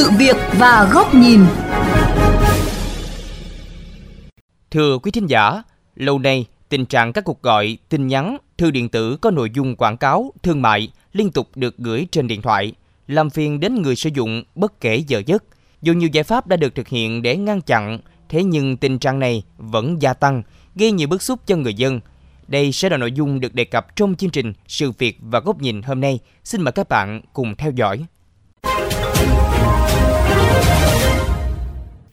sự việc và góc nhìn. Thưa quý thính giả, lâu nay tình trạng các cuộc gọi, tin nhắn, thư điện tử có nội dung quảng cáo, thương mại liên tục được gửi trên điện thoại, làm phiền đến người sử dụng bất kể giờ giấc. Dù nhiều giải pháp đã được thực hiện để ngăn chặn, thế nhưng tình trạng này vẫn gia tăng, gây nhiều bức xúc cho người dân. Đây sẽ là nội dung được đề cập trong chương trình Sự việc và góc nhìn hôm nay. Xin mời các bạn cùng theo dõi.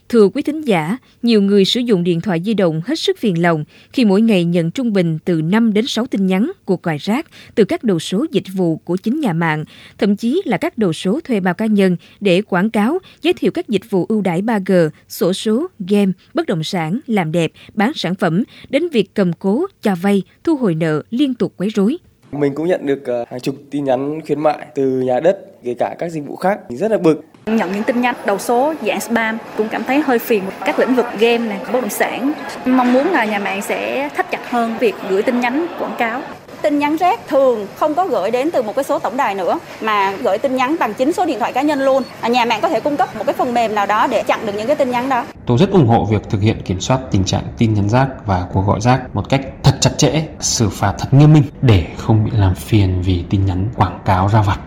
Thưa quý thính giả, nhiều người sử dụng điện thoại di động hết sức phiền lòng khi mỗi ngày nhận trung bình từ 5 đến 6 tin nhắn, cuộc gọi rác từ các đầu số dịch vụ của chính nhà mạng, thậm chí là các đầu số thuê bao cá nhân để quảng cáo, giới thiệu các dịch vụ ưu đãi 3G, sổ số, game, bất động sản, làm đẹp, bán sản phẩm, đến việc cầm cố, cho vay, thu hồi nợ liên tục quấy rối. Mình cũng nhận được ờ, hàng chục tin nhắn khuyến mại từ nhà đất, kể cả các dịch vụ khác. Mình rất là bực. Nhận những tin nhắn đầu số dạng spam cũng cảm thấy hơi phiền các lĩnh vực game này, bất động sản. Mong muốn là nhà mạng sẽ thắt chặt hơn việc gửi tin nhắn quảng cáo tin nhắn rác thường không có gửi đến từ một cái số tổng đài nữa mà gửi tin nhắn bằng chính số điện thoại cá nhân luôn. À, nhà mạng có thể cung cấp một cái phần mềm nào đó để chặn được những cái tin nhắn đó. Tôi rất ủng hộ việc thực hiện kiểm soát tình trạng tin nhắn rác và cuộc gọi rác một cách thật chặt chẽ, xử phạt thật nghiêm minh để không bị làm phiền vì tin nhắn quảng cáo ra vặt.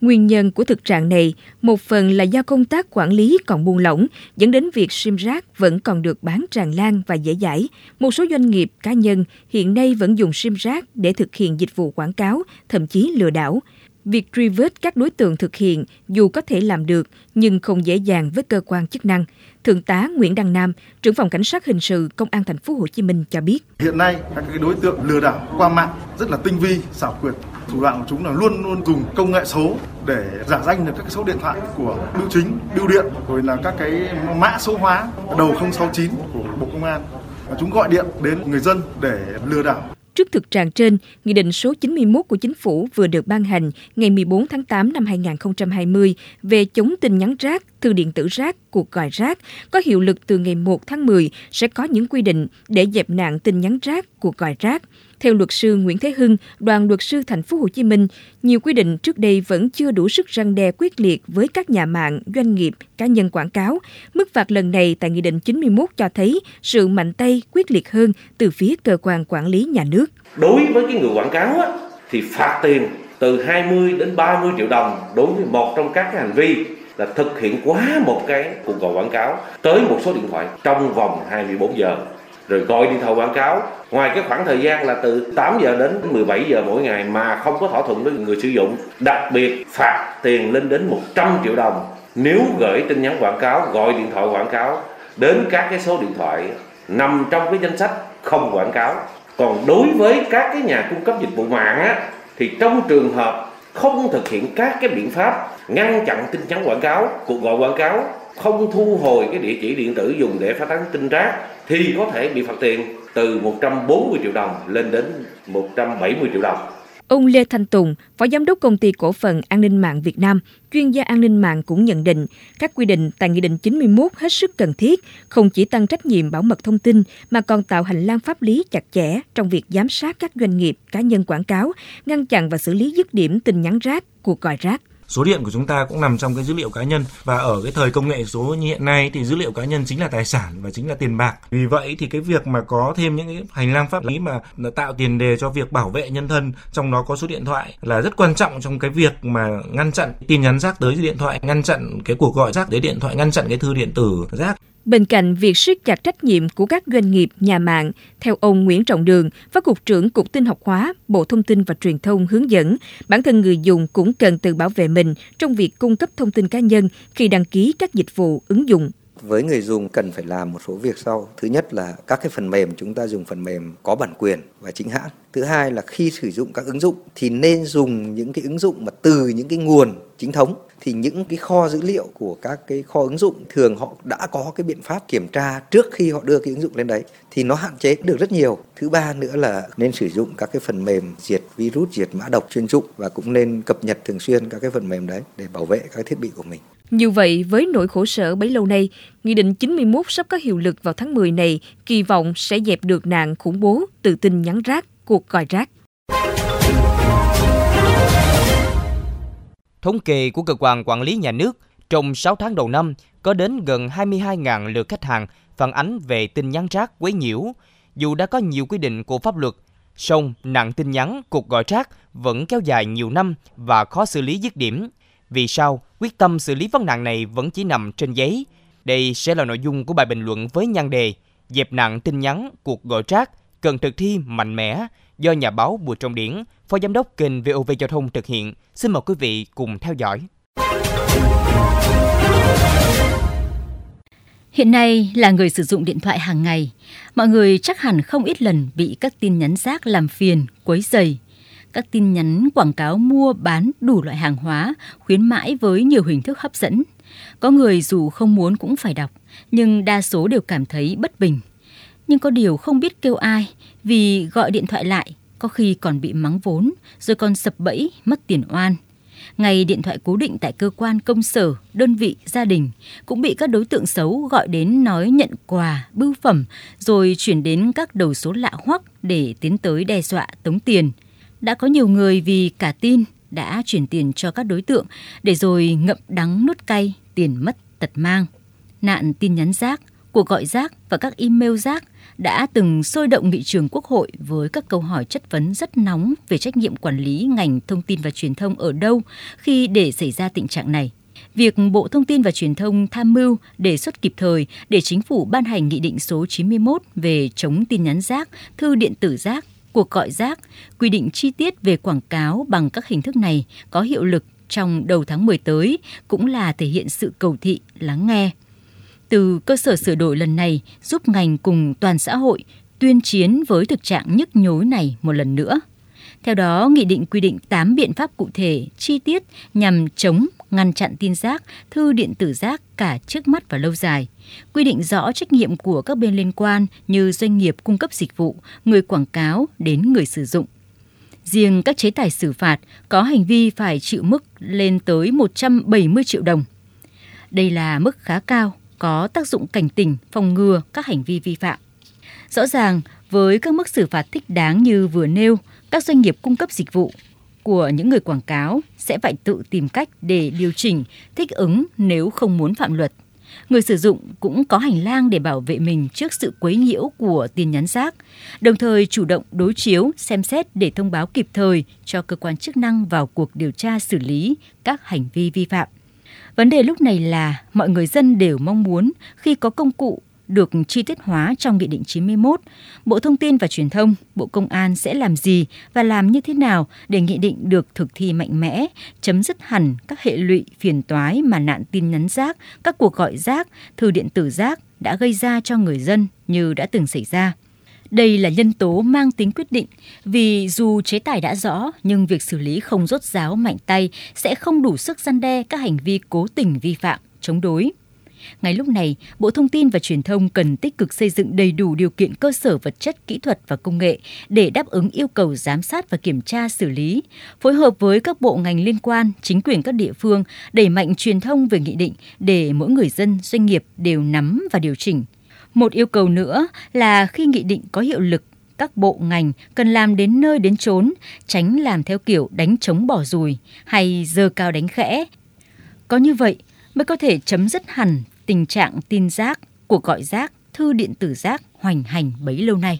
Nguyên nhân của thực trạng này một phần là do công tác quản lý còn buông lỏng, dẫn đến việc sim rác vẫn còn được bán tràn lan và dễ dãi. Một số doanh nghiệp, cá nhân hiện nay vẫn dùng sim rác để thực hiện dịch vụ quảng cáo, thậm chí lừa đảo. Việc truy vết các đối tượng thực hiện dù có thể làm được nhưng không dễ dàng với cơ quan chức năng. Thượng tá Nguyễn Đăng Nam, trưởng phòng cảnh sát hình sự Công an thành phố Hồ Chí Minh cho biết. Hiện nay các cái đối tượng lừa đảo qua mạng rất là tinh vi, xảo quyệt. Thủ đoạn của chúng là luôn luôn dùng công nghệ số để giả danh được các số điện thoại của bưu chính, bưu điện rồi là các cái mã số hóa đầu 069 của Bộ Công an. Và chúng gọi điện đến người dân để lừa đảo Trước thực trạng trên, Nghị định số 91 của Chính phủ vừa được ban hành ngày 14 tháng 8 năm 2020 về chống tin nhắn rác, thư điện tử rác, cuộc gọi rác, có hiệu lực từ ngày 1 tháng 10 sẽ có những quy định để dẹp nạn tin nhắn rác, cuộc gọi rác. Theo luật sư Nguyễn Thế Hưng, đoàn luật sư thành phố Hồ Chí Minh, nhiều quy định trước đây vẫn chưa đủ sức răng đe quyết liệt với các nhà mạng, doanh nghiệp, cá nhân quảng cáo. Mức phạt lần này tại Nghị định 91 cho thấy sự mạnh tay, quyết liệt hơn từ phía cơ quan quản lý nhà nước. Đối với cái người quảng cáo á, thì phạt tiền từ 20 đến 30 triệu đồng đối với một trong các cái hành vi là thực hiện quá một cái cuộc gọi quảng cáo, tới một số điện thoại trong vòng 24 giờ, rồi gọi điện thoại quảng cáo. Ngoài cái khoảng thời gian là từ 8 giờ đến 17 giờ mỗi ngày mà không có thỏa thuận với người sử dụng, đặc biệt phạt tiền lên đến 100 triệu đồng nếu gửi tin nhắn quảng cáo, gọi điện thoại quảng cáo đến các cái số điện thoại nằm trong cái danh sách không quảng cáo. Còn đối với các cái nhà cung cấp dịch vụ mạng á, thì trong trường hợp không thực hiện các cái biện pháp ngăn chặn tin nhắn quảng cáo, cuộc gọi quảng cáo, không thu hồi cái địa chỉ điện tử dùng để phát tán tin rác thì có thể bị phạt tiền từ 140 triệu đồng lên đến 170 triệu đồng. Ông Lê Thanh Tùng, Phó Giám đốc Công ty Cổ phần An ninh mạng Việt Nam, chuyên gia an ninh mạng cũng nhận định các quy định tại Nghị định 91 hết sức cần thiết, không chỉ tăng trách nhiệm bảo mật thông tin mà còn tạo hành lang pháp lý chặt chẽ trong việc giám sát các doanh nghiệp, cá nhân quảng cáo, ngăn chặn và xử lý dứt điểm tin nhắn rác, cuộc gọi rác số điện của chúng ta cũng nằm trong cái dữ liệu cá nhân. Và ở cái thời công nghệ số như hiện nay thì dữ liệu cá nhân chính là tài sản và chính là tiền bạc. Vì vậy thì cái việc mà có thêm những cái hành lang pháp lý mà tạo tiền đề cho việc bảo vệ nhân thân, trong đó có số điện thoại là rất quan trọng trong cái việc mà ngăn chặn tin nhắn rác tới điện thoại, ngăn chặn cái cuộc gọi rác tới điện thoại, ngăn chặn cái thư điện tử rác. Bên cạnh việc siết chặt trách nhiệm của các doanh nghiệp, nhà mạng, theo ông Nguyễn Trọng Đường, Phó Cục trưởng Cục Tin học hóa, Bộ Thông tin và Truyền thông hướng dẫn, bản thân người dùng cũng cần tự bảo vệ mình trong việc cung cấp thông tin cá nhân khi đăng ký các dịch vụ, ứng dụng với người dùng cần phải làm một số việc sau. Thứ nhất là các cái phần mềm chúng ta dùng phần mềm có bản quyền và chính hãng. Thứ hai là khi sử dụng các ứng dụng thì nên dùng những cái ứng dụng mà từ những cái nguồn chính thống thì những cái kho dữ liệu của các cái kho ứng dụng thường họ đã có cái biện pháp kiểm tra trước khi họ đưa cái ứng dụng lên đấy thì nó hạn chế được rất nhiều. Thứ ba nữa là nên sử dụng các cái phần mềm diệt virus, diệt mã độc chuyên dụng và cũng nên cập nhật thường xuyên các cái phần mềm đấy để bảo vệ các thiết bị của mình. Như vậy, với nỗi khổ sở bấy lâu nay, Nghị định 91 sắp có hiệu lực vào tháng 10 này, kỳ vọng sẽ dẹp được nạn khủng bố từ tin nhắn rác, cuộc gọi rác. Thống kê của cơ quan quản lý nhà nước, Trong 6 tháng đầu năm, có đến gần 22.000 lượt khách hàng phản ánh về tin nhắn rác quấy nhiễu. Dù đã có nhiều quy định của pháp luật, song nạn tin nhắn, cuộc gọi rác vẫn kéo dài nhiều năm và khó xử lý dứt điểm. Vì sao quyết tâm xử lý vấn nạn này vẫn chỉ nằm trên giấy? Đây sẽ là nội dung của bài bình luận với nhan đề Dẹp nạn tin nhắn, cuộc gọi rác cần thực thi mạnh mẽ do nhà báo Bùi Trọng Điển, Phó Giám đốc kênh VOV Giao thông thực hiện. Xin mời quý vị cùng theo dõi. Hiện nay là người sử dụng điện thoại hàng ngày, mọi người chắc hẳn không ít lần bị các tin nhắn rác làm phiền, quấy rầy. Các tin nhắn quảng cáo mua bán đủ loại hàng hóa, khuyến mãi với nhiều hình thức hấp dẫn. Có người dù không muốn cũng phải đọc, nhưng đa số đều cảm thấy bất bình. Nhưng có điều không biết kêu ai, vì gọi điện thoại lại có khi còn bị mắng vốn, rồi còn sập bẫy, mất tiền oan – ngày điện thoại cố định tại cơ quan công sở, đơn vị, gia đình cũng bị các đối tượng xấu gọi đến nói nhận quà, bưu phẩm rồi chuyển đến các đầu số lạ hoắc để tiến tới đe dọa tống tiền. Đã có nhiều người vì cả tin đã chuyển tiền cho các đối tượng để rồi ngậm đắng nuốt cay, tiền mất tật mang. Nạn tin nhắn rác, cuộc gọi rác và các email rác đã từng sôi động nghị trường Quốc hội với các câu hỏi chất vấn rất nóng về trách nhiệm quản lý ngành thông tin và truyền thông ở đâu khi để xảy ra tình trạng này. Việc Bộ Thông tin và Truyền thông tham mưu đề xuất kịp thời để chính phủ ban hành nghị định số 91 về chống tin nhắn rác, thư điện tử rác, cuộc gọi rác, quy định chi tiết về quảng cáo bằng các hình thức này có hiệu lực trong đầu tháng 10 tới cũng là thể hiện sự cầu thị, lắng nghe từ cơ sở sửa đổi lần này giúp ngành cùng toàn xã hội tuyên chiến với thực trạng nhức nhối này một lần nữa. Theo đó, Nghị định quy định 8 biện pháp cụ thể, chi tiết nhằm chống, ngăn chặn tin rác, thư điện tử rác cả trước mắt và lâu dài. Quy định rõ trách nhiệm của các bên liên quan như doanh nghiệp cung cấp dịch vụ, người quảng cáo đến người sử dụng. Riêng các chế tài xử phạt có hành vi phải chịu mức lên tới 170 triệu đồng. Đây là mức khá cao có tác dụng cảnh tỉnh, phòng ngừa các hành vi vi phạm. Rõ ràng, với các mức xử phạt thích đáng như vừa nêu, các doanh nghiệp cung cấp dịch vụ của những người quảng cáo sẽ phải tự tìm cách để điều chỉnh, thích ứng nếu không muốn phạm luật. Người sử dụng cũng có hành lang để bảo vệ mình trước sự quấy nhiễu của tin nhắn rác, đồng thời chủ động đối chiếu, xem xét để thông báo kịp thời cho cơ quan chức năng vào cuộc điều tra xử lý các hành vi vi phạm. Vấn đề lúc này là mọi người dân đều mong muốn khi có công cụ được chi tiết hóa trong Nghị định 91, Bộ Thông tin và Truyền thông, Bộ Công an sẽ làm gì và làm như thế nào để nghị định được thực thi mạnh mẽ, chấm dứt hẳn các hệ lụy phiền toái mà nạn tin nhắn rác, các cuộc gọi rác, thư điện tử rác đã gây ra cho người dân như đã từng xảy ra. Đây là nhân tố mang tính quyết định vì dù chế tài đã rõ nhưng việc xử lý không rốt ráo mạnh tay sẽ không đủ sức gian đe các hành vi cố tình vi phạm, chống đối. Ngay lúc này, Bộ Thông tin và Truyền thông cần tích cực xây dựng đầy đủ điều kiện cơ sở vật chất, kỹ thuật và công nghệ để đáp ứng yêu cầu giám sát và kiểm tra xử lý, phối hợp với các bộ ngành liên quan, chính quyền các địa phương đẩy mạnh truyền thông về nghị định để mỗi người dân, doanh nghiệp đều nắm và điều chỉnh một yêu cầu nữa là khi nghị định có hiệu lực, các bộ ngành cần làm đến nơi đến chốn, tránh làm theo kiểu đánh trống bỏ rùi hay dơ cao đánh khẽ. Có như vậy mới có thể chấm dứt hẳn tình trạng tin rác, cuộc gọi rác, thư điện tử rác hoành hành bấy lâu nay.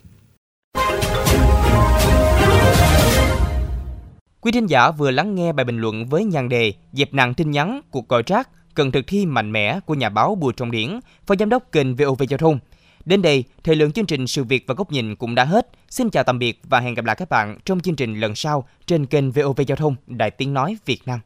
Quý thính giả vừa lắng nghe bài bình luận với nhan đề Dẹp nạn tin nhắn, cuộc gọi rác cần thực thi mạnh mẽ của nhà báo Bùi Trọng Điển, Phó Giám đốc kênh VOV Giao thông. Đến đây, thời lượng chương trình Sự Việc và Góc Nhìn cũng đã hết. Xin chào tạm biệt và hẹn gặp lại các bạn trong chương trình lần sau trên kênh VOV Giao thông Đài Tiếng Nói Việt Nam.